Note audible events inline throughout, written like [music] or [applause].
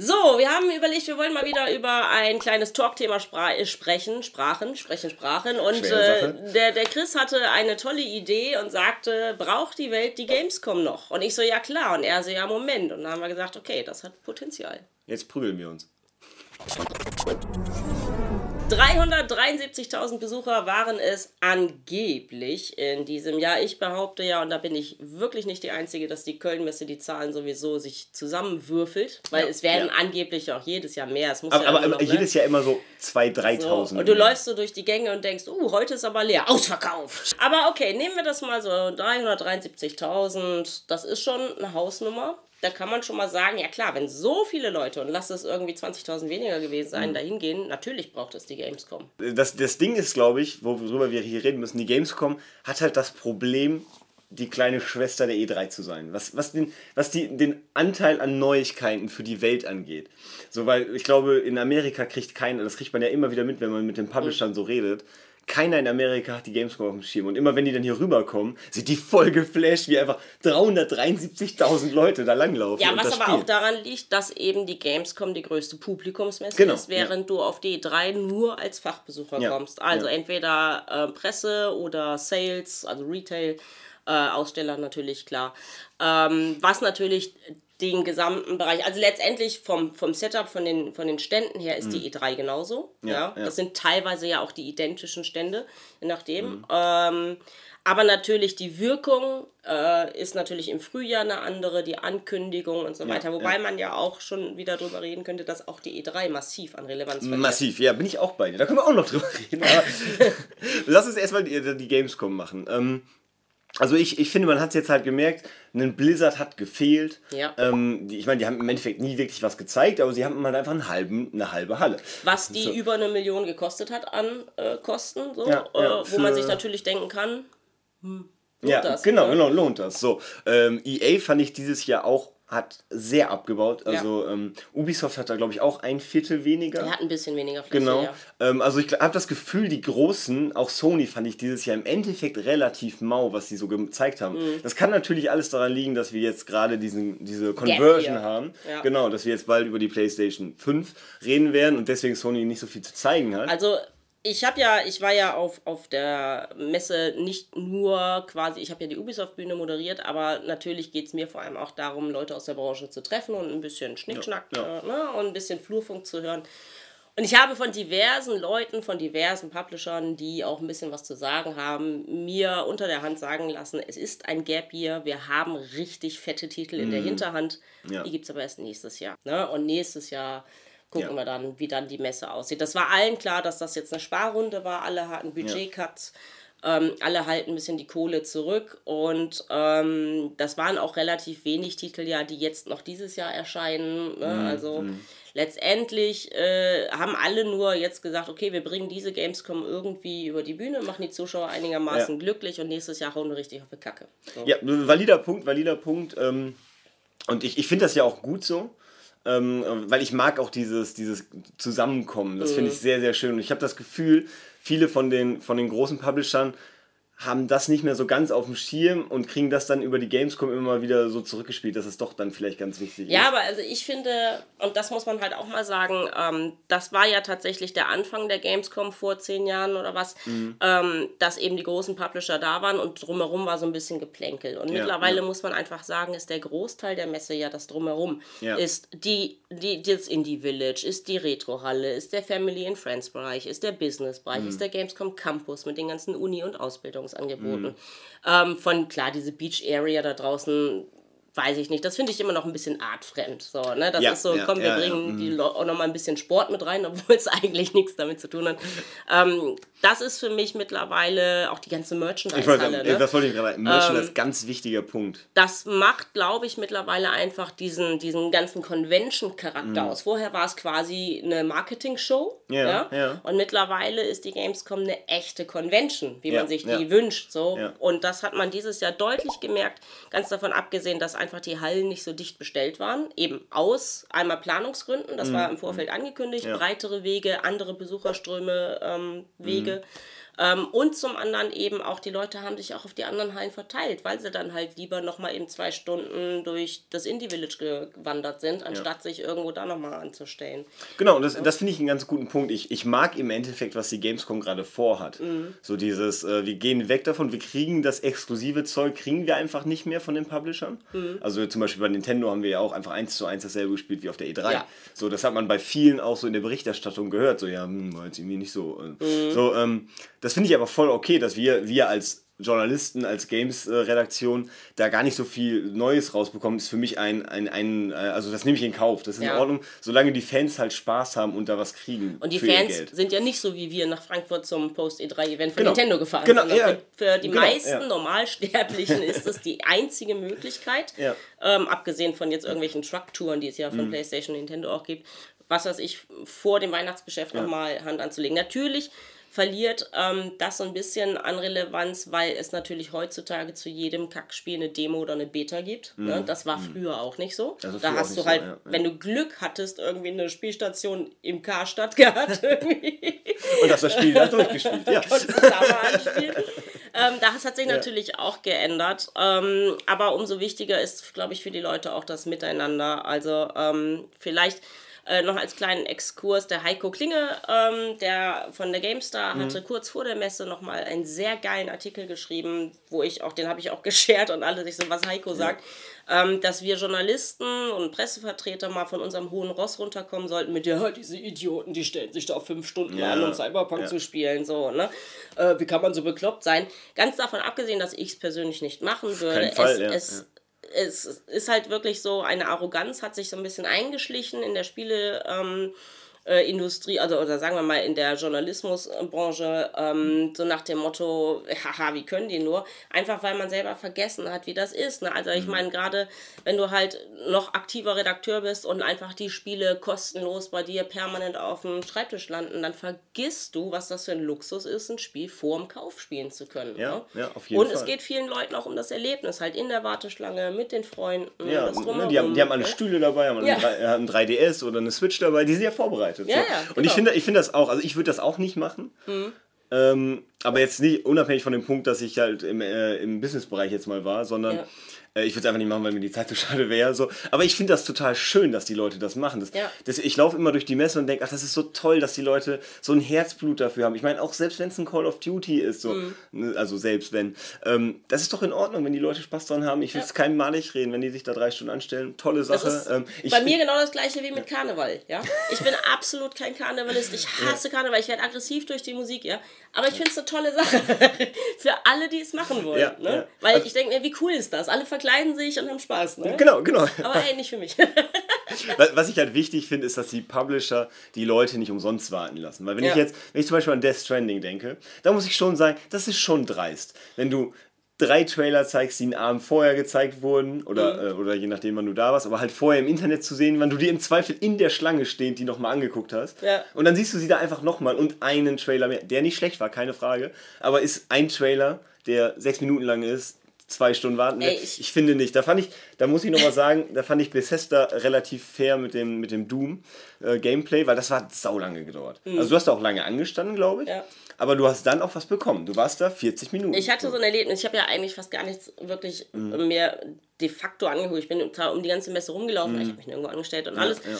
So, wir haben überlegt, wir wollen mal wieder über ein kleines Talkthema spra äh, sprechen, sprachen, sprechen, sprachen. Und äh, der, der Chris hatte eine tolle Idee und sagte, braucht die Welt die Gamescom noch? Und ich so, ja klar. Und er so, ja, Moment. Und dann haben wir gesagt, okay, das hat Potenzial. Jetzt prügeln wir uns. 373.000 Besucher waren es angeblich in diesem Jahr. Ich behaupte ja, und da bin ich wirklich nicht die Einzige, dass die Kölnmesse die Zahlen sowieso sich zusammenwürfelt, weil ja, es werden ja. angeblich auch jedes Jahr mehr. Es muss aber, ja aber noch, jedes ne? Jahr immer so 2.000, 3.000. So. Und du läufst so durch die Gänge und denkst, uh, heute ist aber leer, ausverkauft. Aber okay, nehmen wir das mal so, 373.000, das ist schon eine Hausnummer da kann man schon mal sagen, ja klar, wenn so viele Leute, und lass es irgendwie 20.000 weniger gewesen sein, mhm. dahin gehen, natürlich braucht es die Gamescom. Das, das Ding ist, glaube ich, worüber wir hier reden müssen, die Gamescom hat halt das Problem, die kleine Schwester der E3 zu sein. Was, was, den, was die, den Anteil an Neuigkeiten für die Welt angeht. So, weil ich glaube, in Amerika kriegt keiner, das kriegt man ja immer wieder mit, wenn man mit den Publishern mhm. so redet, keiner in Amerika hat die Gamescom auf dem Schirm. Und immer wenn die dann hier rüberkommen, sind die voll geflasht, wie einfach 373.000 Leute da langlaufen. Ja, was aber spielen. auch daran liegt, dass eben die Gamescom die größte Publikumsmesse genau, ist, während ja. du auf die drei nur als Fachbesucher ja, kommst. Also ja. entweder äh, Presse oder Sales, also Retail. Äh, Aussteller natürlich, klar. Ähm, was natürlich den gesamten Bereich. Also letztendlich vom, vom Setup, von den, von den Ständen her ist mhm. die E3 genauso. Ja, ja. Das sind teilweise ja auch die identischen Stände, je nachdem. Mhm. Ähm, aber natürlich die Wirkung äh, ist natürlich im Frühjahr eine andere, die Ankündigung und so ja, weiter. Wobei ja. man ja auch schon wieder darüber reden könnte, dass auch die E3 massiv an Relevanz verliert. Massiv, ja, bin ich auch bei dir. Da können wir auch noch drüber reden. [laughs] lass uns erstmal die, die Gamescom machen. Ähm, also ich, ich finde, man hat es jetzt halt gemerkt, ein Blizzard hat gefehlt. Ja. Ähm, die, ich meine, die haben im Endeffekt nie wirklich was gezeigt, aber sie haben halt einfach einen halben, eine halbe Halle. Was die so. über eine Million gekostet hat an äh, Kosten, so, ja, ja, äh, wo man sich natürlich denken kann, hm, lohnt ja, das. Genau, ne? genau, lohnt das. So, ähm, EA fand ich dieses Jahr auch hat sehr abgebaut. Also ja. ähm, Ubisoft hat da, glaube ich, auch ein Viertel weniger. Er hat ein bisschen weniger Fläche, Genau. Ja. Ähm, also ich habe das Gefühl, die Großen, auch Sony fand ich dieses Jahr im Endeffekt relativ mau, was sie so gezeigt haben. Mhm. Das kann natürlich alles daran liegen, dass wir jetzt gerade diese Conversion haben. Ja. Genau, dass wir jetzt bald über die PlayStation 5 reden werden und deswegen Sony nicht so viel zu zeigen hat. Also ich habe ja, ich war ja auf, auf der Messe nicht nur quasi, ich habe ja die Ubisoft-Bühne moderiert, aber natürlich geht es mir vor allem auch darum, Leute aus der Branche zu treffen und ein bisschen Schnickschnack ja, ja. Äh, ne, und ein bisschen Flurfunk zu hören. Und ich habe von diversen Leuten, von diversen Publishern, die auch ein bisschen was zu sagen haben, mir unter der Hand sagen lassen, es ist ein Gap hier, wir haben richtig fette Titel in der mhm. Hinterhand, ja. die gibt es aber erst nächstes Jahr. Ne? Und nächstes Jahr gucken ja. wir dann, wie dann die Messe aussieht. Das war allen klar, dass das jetzt eine Sparrunde war. Alle hatten Budgetcuts. Ähm, alle halten ein bisschen die Kohle zurück und ähm, das waren auch relativ wenig Titel ja, die jetzt noch dieses Jahr erscheinen. Ne? Mhm. Also mhm. letztendlich äh, haben alle nur jetzt gesagt, okay, wir bringen diese Gamescom irgendwie über die Bühne, machen die Zuschauer einigermaßen ja. glücklich und nächstes Jahr hauen wir richtig auf die Kacke. So. Ja, valider Punkt, valider Punkt. Ähm, und ich, ich finde das ja auch gut so. Ähm, weil ich mag auch dieses, dieses Zusammenkommen. Das finde ich mhm. sehr, sehr schön. Und ich habe das Gefühl, viele von den, von den großen Publishern haben das nicht mehr so ganz auf dem Schirm und kriegen das dann über die Gamescom immer wieder so zurückgespielt, dass es doch dann vielleicht ganz wichtig ja, ist. Ja, aber also ich finde, und das muss man halt auch mal sagen, ähm, das war ja tatsächlich der Anfang der Gamescom vor zehn Jahren oder was, mhm. ähm, dass eben die großen Publisher da waren und drumherum war so ein bisschen Geplänkel. Und ja, mittlerweile ja. muss man einfach sagen, ist der Großteil der Messe ja das drumherum. Ist die, die, das Indie Village, ist die Retrohalle, ist der Family and Friends Bereich, ist der Business Bereich, mhm. ist der Gamescom Campus mit den ganzen Uni- und Ausbildungs Veranstaltungsangeboten. Mhm. Ähm, von, klar, diese Beach Area da draußen weiß ich nicht. Das finde ich immer noch ein bisschen artfremd. So, ne? Das ja, ist so, ja, komm, wir ja, bringen die mhm. auch noch mal ein bisschen Sport mit rein, [laughs] obwohl es eigentlich nichts damit zu tun hat. Ähm, das ist für mich mittlerweile auch die ganze Merchandise-Halle. Ne? Das wollte ich gerade Merchandise, ähm, ganz wichtiger Punkt. Das macht, glaube ich, mittlerweile einfach diesen, diesen ganzen Convention-Charakter mhm. aus. Vorher war es quasi eine Marketing-Show. Ja, ja, Und mittlerweile ist die Gamescom eine echte Convention, wie man sich die wünscht. So. Und das hat man dieses Jahr deutlich gemerkt, ganz davon abgesehen, dass einfach die Hallen nicht so dicht bestellt waren. Eben aus einmal Planungsgründen, das mhm. war im Vorfeld angekündigt, breitere Wege, andere Besucherströme, ähm, Wege. Mhm. Ähm, und zum anderen eben auch, die Leute haben sich auch auf die anderen Hallen verteilt, weil sie dann halt lieber nochmal eben zwei Stunden durch das Indie-Village gewandert sind, anstatt ja. sich irgendwo da nochmal anzustellen. Genau, und das, ja. das finde ich einen ganz guten Punkt. Ich, ich mag im Endeffekt, was die Gamescom gerade vorhat. Mhm. So dieses, äh, wir gehen weg davon, wir kriegen das exklusive Zeug, kriegen wir einfach nicht mehr von den Publishern. Mhm. Also zum Beispiel bei Nintendo haben wir ja auch einfach eins zu eins dasselbe gespielt wie auf der E3. Ja. So, das hat man bei vielen auch so in der Berichterstattung gehört. So, ja, hm, war jetzt irgendwie nicht so. Äh. Mhm. So, ähm, das finde ich aber voll okay, dass wir, wir als Journalisten, als Games-Redaktion da gar nicht so viel Neues rausbekommen, ist für mich ein, ein, ein, äh, also das nehme ich in Kauf. Das ist ja. in Ordnung, solange die Fans halt Spaß haben und da was kriegen. Und die Fans sind ja nicht so wie wir nach Frankfurt zum Post-E3-Event von genau. Nintendo gefahren. Genau, ja. für, für, die genau, meisten ja. Normalsterblichen ist das die einzige Möglichkeit, ähm, abgesehen von jetzt irgendwelchen Truck-Touren, die es ja von mhm. PlayStation und Nintendo auch gibt, was weiß ich, vor dem Weihnachtsgeschäft ja. nochmal Hand anzulegen. Natürlich verliert ähm, das so ein bisschen an Relevanz, weil es natürlich heutzutage zu jedem Kackspiel eine Demo oder eine Beta gibt. Ne? Mhm. Ne? Das war mhm. früher auch nicht so. Also da hast du halt, so, ja, wenn du Glück hattest, irgendwie eine Spielstation im Karstadt [laughs] gehabt. Und hast das Spiel dann durchgespielt. Ja. [laughs] Ähm, das hat sich ja. natürlich auch geändert. Ähm, aber umso wichtiger ist, glaube ich, für die Leute auch das Miteinander. Also ähm, vielleicht äh, noch als kleinen Exkurs, der Heiko Klinge, ähm, der von der GameStar, mhm. hatte kurz vor der Messe nochmal einen sehr geilen Artikel geschrieben, wo ich auch, den habe ich auch [laughs] geshared und alle sich so, was Heiko ja. sagt, ähm, dass wir Journalisten und Pressevertreter mal von unserem hohen Ross runterkommen sollten mit, ja, diese Idioten, die stellen sich da auf fünf Stunden ja. an, um Cyberpunk ja. zu spielen, so, ne? Äh, wie kann man so bekloppt sein? Ganz davon abgesehen, dass ich es persönlich nicht machen würde. Fall, es, ja. es es ist halt wirklich so, eine Arroganz hat sich so ein bisschen eingeschlichen in der Spiele. Ähm, äh, Industrie, also oder sagen wir mal in der Journalismusbranche, ähm, so nach dem Motto, haha, wie können die nur? Einfach weil man selber vergessen hat, wie das ist. Ne? Also ich mhm. meine, gerade wenn du halt noch aktiver Redakteur bist und einfach die Spiele kostenlos bei dir permanent auf dem Schreibtisch landen, dann vergisst du, was das für ein Luxus ist, ein Spiel vor dem Kauf spielen zu können. Ja, ne? ja auf jeden und Fall. Und es geht vielen Leuten auch um das Erlebnis, halt in der Warteschlange, mit den Freunden. Ja, ne, die, haben, die haben alle ne? Stühle dabei, haben ja. einen 3DS oder eine Switch dabei, die sind ja vorbereitet vorbereitet. Ja, so. ja, genau. Und ich finde ich find das auch, also ich würde das auch nicht machen. Mhm. Ähm, aber jetzt nicht unabhängig von dem Punkt, dass ich halt im, äh, im Businessbereich jetzt mal war, sondern ja. Äh, ich würde es einfach nicht machen, weil mir die Zeit zu [laughs] schade wäre. So. Aber ich finde das total schön, dass die Leute das machen. Das, ja. das, ich laufe immer durch die Messe und denke, ach, das ist so toll, dass die Leute so ein Herzblut dafür haben. Ich meine, auch selbst wenn es ein Call of Duty ist, so, mhm. Also selbst wenn, ähm, das ist doch in Ordnung, wenn die Leute Spaß dran haben. Ich will es ja. keinem malig reden, wenn die sich da drei Stunden anstellen. Tolle Sache. Ähm, ich, bei mir genau das gleiche wie mit Karneval. Ja? Ich bin [laughs] absolut kein Karnevalist. Ich hasse Karneval. Ich werde aggressiv durch die Musik. Ja? Aber ich finde es tolle Sache. [laughs] Für alle, die es machen wollen. Ja, ne? Weil also, ich denke mir, wie cool ist das? Alle verkleiden sich und haben Spaß. Ne? Genau, genau. Aber ey, nicht für mich. [laughs] Was ich halt wichtig finde, ist, dass die Publisher die Leute nicht umsonst warten lassen. Weil wenn ja. ich jetzt, wenn ich zum Beispiel an Death Stranding denke, da muss ich schon sagen, das ist schon dreist. Wenn du drei Trailer zeigst, die einen Abend vorher gezeigt wurden oder, mhm. äh, oder je nachdem, wann du da warst, aber halt vorher im Internet zu sehen, wann du dir im Zweifel in der Schlange stehend die nochmal angeguckt hast. Ja. Und dann siehst du sie da einfach nochmal und einen Trailer mehr, der nicht schlecht war, keine Frage, aber ist ein Trailer, der sechs Minuten lang ist, zwei Stunden warten. Ey, ich, ich, finde nicht. Da fand ich, da muss ich nochmal sagen, da fand ich Bethesda relativ fair mit dem, mit dem Doom äh, Gameplay, weil das war sau lange gedauert. Mhm. Also du hast da auch lange angestanden, glaube ich. Ja. Aber du hast dann auch was bekommen. Du warst da 40 Minuten. Ich hatte so ein Erlebnis. Ich habe ja eigentlich fast gar nichts wirklich mhm. mehr de facto angeguckt. Ich bin um die ganze Messe rumgelaufen, mhm. ich habe mich nirgendwo angestellt und ja, alles. Ja.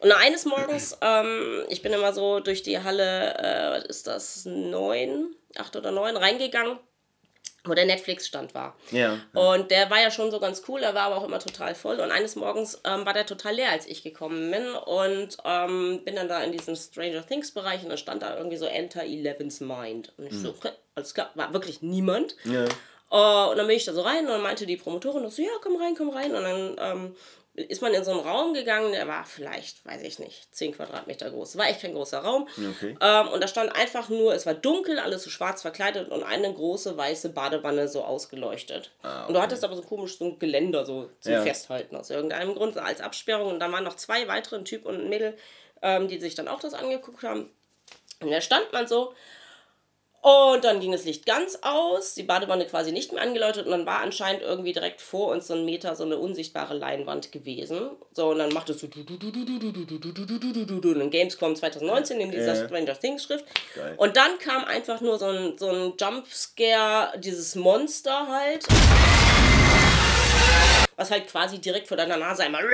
Und eines Morgens, ähm, ich bin immer so durch die Halle, äh, ist das neun, acht oder neun, reingegangen wo der Netflix-Stand war. Ja, ja, Und der war ja schon so ganz cool, er war aber auch immer total voll. Und eines Morgens ähm, war der total leer, als ich gekommen bin. Und ähm, bin dann da in diesem Stranger Things-Bereich und dann stand da irgendwie so Enter Eleven's Mind. Und ich mhm. so, okay, alles klar, war wirklich niemand. Ja. Uh, und dann bin ich da so rein und dann meinte die Promotorin so, ja, komm rein, komm rein. Und dann ähm, ist man in so einen Raum gegangen, der war vielleicht, weiß ich nicht, 10 Quadratmeter groß. War echt kein großer Raum. Okay. Ähm, und da stand einfach nur, es war dunkel, alles so schwarz verkleidet und eine große weiße Badewanne so ausgeleuchtet. Ah, okay. Und du hattest aber so komisch so ein Geländer so zum ja. Festhalten aus irgendeinem Grund als Absperrung. Und da waren noch zwei weitere, ein Typ und ein Mädel, ähm, die sich dann auch das angeguckt haben. Und da stand man so Und dann ging das Licht ganz aus, die Badewanne quasi nicht mehr angeläutet und dann war anscheinend irgendwie direkt vor uns so ein Meter so eine unsichtbare Leinwand gewesen. So, und dann macht es so und Gamescom 2019 in dieser. Stranger Things Schrift. Geil. Und dann kam einfach nur so ein, so ein Jumpscare, dieses Monster halt, was halt quasi direkt vor deiner Nase einmal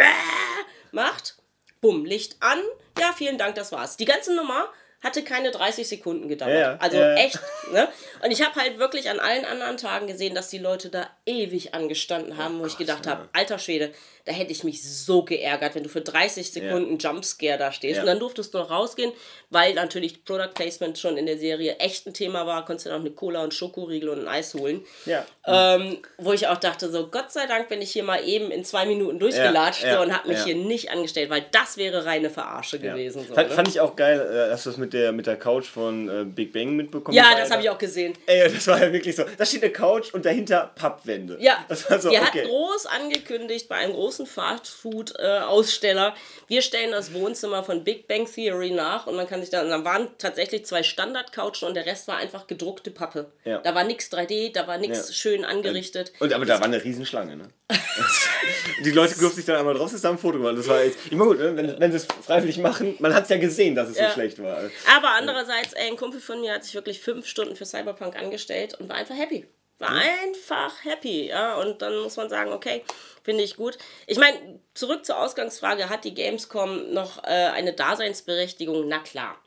macht. Bumm, Licht an. Ja, vielen Dank, das war's. Die ganze Nummer hatte keine 30 Sekunden gedauert. Ja. Also Ja, echt, ne? Und ich habe halt wirklich an allen anderen Tagen gesehen, dass die Leute da ewig angestanden haben, wo ich gedacht ja. habe, alter Schwede, da hätte ich mich so geärgert, wenn du für 30 Sekunden Jumpscare da stehst. Und dann durftest du noch rausgehen, weil natürlich Product Placement schon in der Serie echt ein Thema war, konntest du noch eine Cola und Schokoriegel und ein Eis holen. Ja. Ähm, wo ich auch dachte, so Gott sei Dank bin ich hier mal eben in zwei Minuten durchgelatscht so, und habe mich hier nicht angestellt, weil das wäre reine Verarsche gewesen. So, fand, ne? fand ich auch geil, äh, hast du das mit der, mit der Couch von äh, Big Bang mitbekommen? ja, das da- habe ich auch gesehen. Ey, das war ja wirklich so. Da steht eine Couch und dahinter Pappwände. Ja, [laughs] Das war so, wir okay. hatten groß angekündigt bei einem großen Fastfood-Aussteller, wir stellen das Wohnzimmer von Big Bang Theory nach und man kann sich da, dann waren tatsächlich zwei Standard-Couchen und der Rest war einfach gedruckte Pappe. Ja. Da war nichts 3D, da war nichts Ja. schön angerichtet. Und aber da war eine Riesenschlange, ne? [laughs] die Leute durften sich dann einmal drauf, ist da ein Foto gemacht. Das war jetzt, ich meine, gut, ne, wenn, wenn sie es freiwillig machen, man hat es ja gesehen, dass es Ja. so schlecht war. Aber andererseits, ey, ein Kumpel von mir hat sich wirklich fünf Stunden für Cyberpunk angestellt und war einfach happy. War einfach happy, ja. Und dann muss man sagen, okay, finde ich gut. Ich meine, zurück zur Ausgangsfrage, hat die Gamescom noch äh, eine Daseinsberechtigung? Na klar.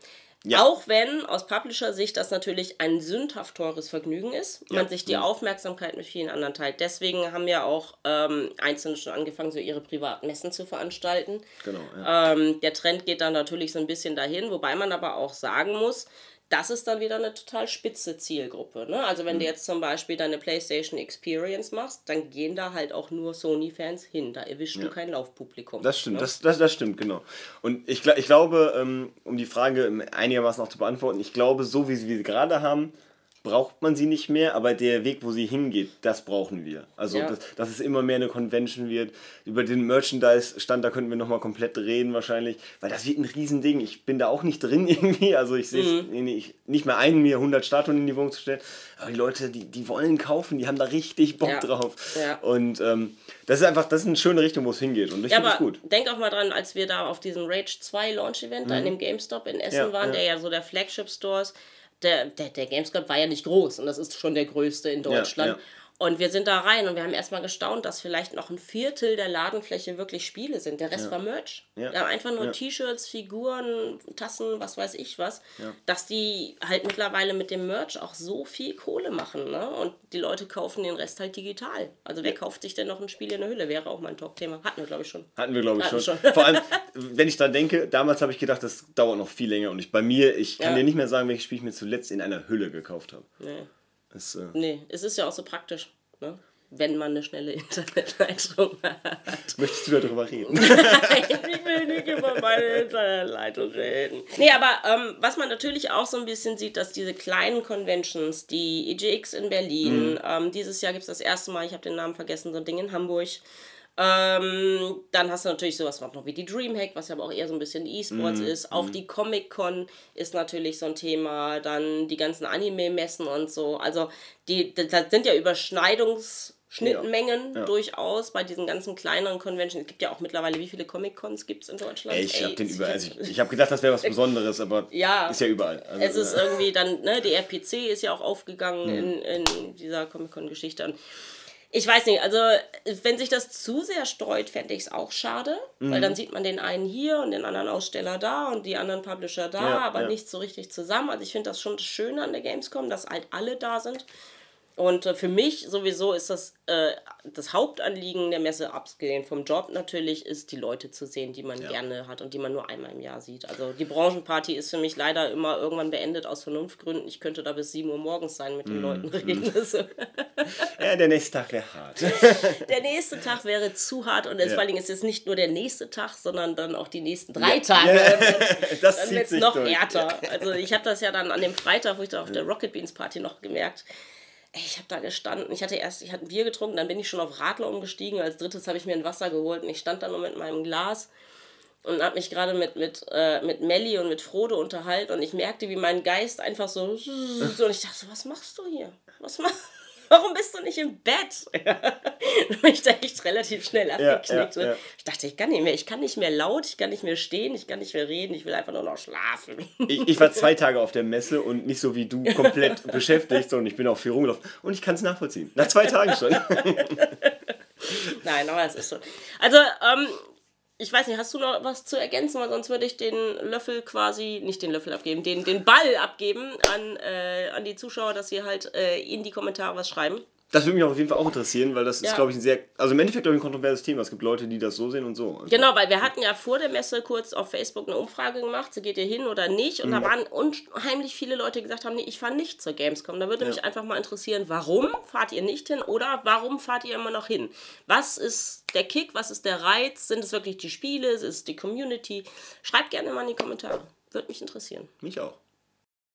Ja. Auch wenn aus Publisher-Sicht das natürlich ein sündhaft teures Vergnügen ist, man Ja. sich die Aufmerksamkeit mit vielen anderen teilt. Deswegen haben ja auch ähm, Einzelne schon angefangen, so ihre privaten Messen zu veranstalten. Genau, ja. Ähm, der Trend geht dann natürlich so ein bisschen dahin, wobei man aber auch sagen muss, das ist dann wieder eine total spitze Zielgruppe. Ne? Also Mhm. wenn du jetzt zum Beispiel deine PlayStation Experience machst, dann gehen da halt auch nur Sony-Fans hin. Da erwischst du kein Laufpublikum. Das stimmt, ne? das, das, das stimmt, genau. Und ich, ich glaube, ähm, um die Frage einigermaßen auch zu beantworten, ich glaube, so wie sie wir sie gerade haben, braucht man sie nicht mehr, aber der Weg, wo sie hingeht, das brauchen wir. Also, Ja. dass, dass es immer mehr eine Convention wird. Über den Merchandise-Stand, da könnten wir nochmal komplett reden wahrscheinlich, weil das wird ein Riesending. Ich bin da auch nicht drin [laughs] irgendwie, also ich sehe es Mhm. nicht, nicht mehr ein, mir 100 Statuen in die Wohnung zu stellen, aber die Leute, die, die wollen kaufen, die haben da richtig Bock Ja. drauf. Ja. Und ähm, das ist einfach, das ist eine schöne Richtung, wo es hingeht und ich Ja, finde es gut. denk auch mal dran, als wir da auf diesem Rage 2 Launch-Event da in dem GameStop in Essen Mhm. Waren, der ja so der Flagship-Store ist, der, der, der GameStop war ja nicht groß und das ist schon der größte in Deutschland. ja. Und wir sind da rein und wir haben erstmal gestaunt, dass vielleicht noch ein Viertel der Ladenfläche wirklich Spiele sind. Der Rest war Merch. Ja. Wir haben einfach nur Ja. T-Shirts, Figuren, Tassen, was weiß ich was. Dass die halt mittlerweile mit dem Merch auch so viel Kohle machen. Ne? Und die Leute kaufen den Rest halt digital. Also wer kauft sich denn noch ein Spiel in der Hülle? Wäre auch mein Top-Thema. Hatten wir, glaube ich, schon. Hatten wir, glaube ich, Hatten schon. schon. Vor allem, [laughs] wenn ich dran denke, damals habe ich gedacht, das dauert noch viel länger. Und ich bei mir, ich kann Ja. dir nicht mehr sagen, welches Spiel ich mir zuletzt in einer Hülle gekauft habe. Nee. Das, äh, Nee, es ist ja auch so praktisch, ne? wenn man eine schnelle Internetleitung [laughs] hat. möchtest du darüber reden? [laughs] ich will nicht über meine Internetleitung reden. Nee, aber ähm, was man natürlich auch so ein bisschen sieht, dass diese kleinen Conventions, die EGX in Berlin, ähm, dieses Jahr gibt es das erste Mal, ich habe den Namen vergessen, so ein Ding in Hamburg. Ähm, dann hast du natürlich sowas noch wie die Dreamhack, was ja aber auch eher so ein bisschen E-Sports ist. Auch die Comic-Con ist natürlich so ein Thema. Dann die ganzen Anime-Messen und so. Also, die, das sind ja Überschneidungsschnittmengen Ja, ja. durchaus bei diesen ganzen kleineren Conventions. Es gibt ja auch mittlerweile, wie viele Comic-Cons gibt es in Deutschland? Ey, ich habe den überall. Also ich ich habe gedacht, das wäre was Besonderes, aber [laughs] Ja. ist ja überall. Also, es ist äh, irgendwie dann, ne, die RPC ist ja auch aufgegangen [laughs] Mhm. in, in dieser Comic-Con-Geschichte. Ich weiß nicht, also wenn sich das zu sehr streut, fände ich es auch schade, weil Mhm. dann sieht man den einen hier und den anderen Aussteller da und die anderen Publisher da, Ja, aber ja. nicht so richtig zusammen. Also ich finde das schon das Schöne an der Gamescom, dass halt alle da sind. Und äh, für mich sowieso ist das äh, das Hauptanliegen der Messe, abgesehen vom Job natürlich, ist die Leute zu sehen, die man gerne hat und die man nur einmal im Jahr sieht. Also die Branchenparty ist für mich leider immer irgendwann beendet aus Vernunftgründen. Ich könnte da bis 7 Uhr morgens sein mit den Leuten reden. Also, ja, der nächste Tag wäre hart. [laughs] der nächste Tag wäre zu hart und Ja. vor allen Dingen ist es nicht nur der nächste Tag, sondern dann auch die nächsten drei Tage. Ja, [laughs] das dann wird es noch durch. härter. Also ich habe das ja dann an dem Freitag, wo ich da auf der Rocket Beans Party noch gemerkt. Ey, ich habe da gestanden. Ich hatte erst, ich hatte ein Bier getrunken, dann bin ich schon auf Radler umgestiegen. Als drittes habe ich mir ein Wasser geholt und ich stand da nur mit meinem Glas. und habe mich gerade mit, mit, äh, mit Melli und mit Frodo unterhalten und ich merkte, wie mein Geist einfach so. [laughs] Und ich dachte was machst du hier? Was machst Warum bist du nicht im Bett? [laughs] bin ich da echt relativ schnell abgeknickt. Ja, ja, ja. Ich dachte, ich kann nicht mehr, ich kann nicht mehr laut, ich kann nicht mehr stehen, ich kann nicht mehr reden, ich will einfach nur noch schlafen. ich, ich war zwei Tage auf der Messe und nicht so wie du komplett [laughs] beschäftigt, sondern ich bin auch viel rumgelaufen und ich kann es nachvollziehen. Nach zwei Tagen schon. [laughs] Nein, aber es ist so. Also, ähm, ich weiß nicht, hast du noch was zu ergänzen, weil sonst würde ich den Löffel quasi, nicht den Löffel abgeben, den, den Ball abgeben an, äh, an die Zuschauer, dass sie halt äh, in die Kommentare was schreiben. Das würde mich auf jeden Fall auch interessieren, weil das ja. ist, glaube ich, ein sehr, also im Endeffekt, glaube ich, ein kontroverses Thema. Es gibt Leute, die das so sehen und so. Also genau, weil wir hatten ja vor der Messe kurz auf Facebook eine Umfrage gemacht, so geht ihr hin oder nicht. Und mhm. da waren unheimlich viele Leute, die gesagt haben, nee, ich fahre nicht zur Gamescom. Da würde ja. mich einfach mal interessieren, warum fahrt ihr nicht hin oder warum fahrt ihr immer noch hin? Was ist der Kick, was ist der Reiz? Sind es wirklich die Spiele, ist es die Community? Schreibt gerne mal in die Kommentare. Würde mich interessieren. Mich auch.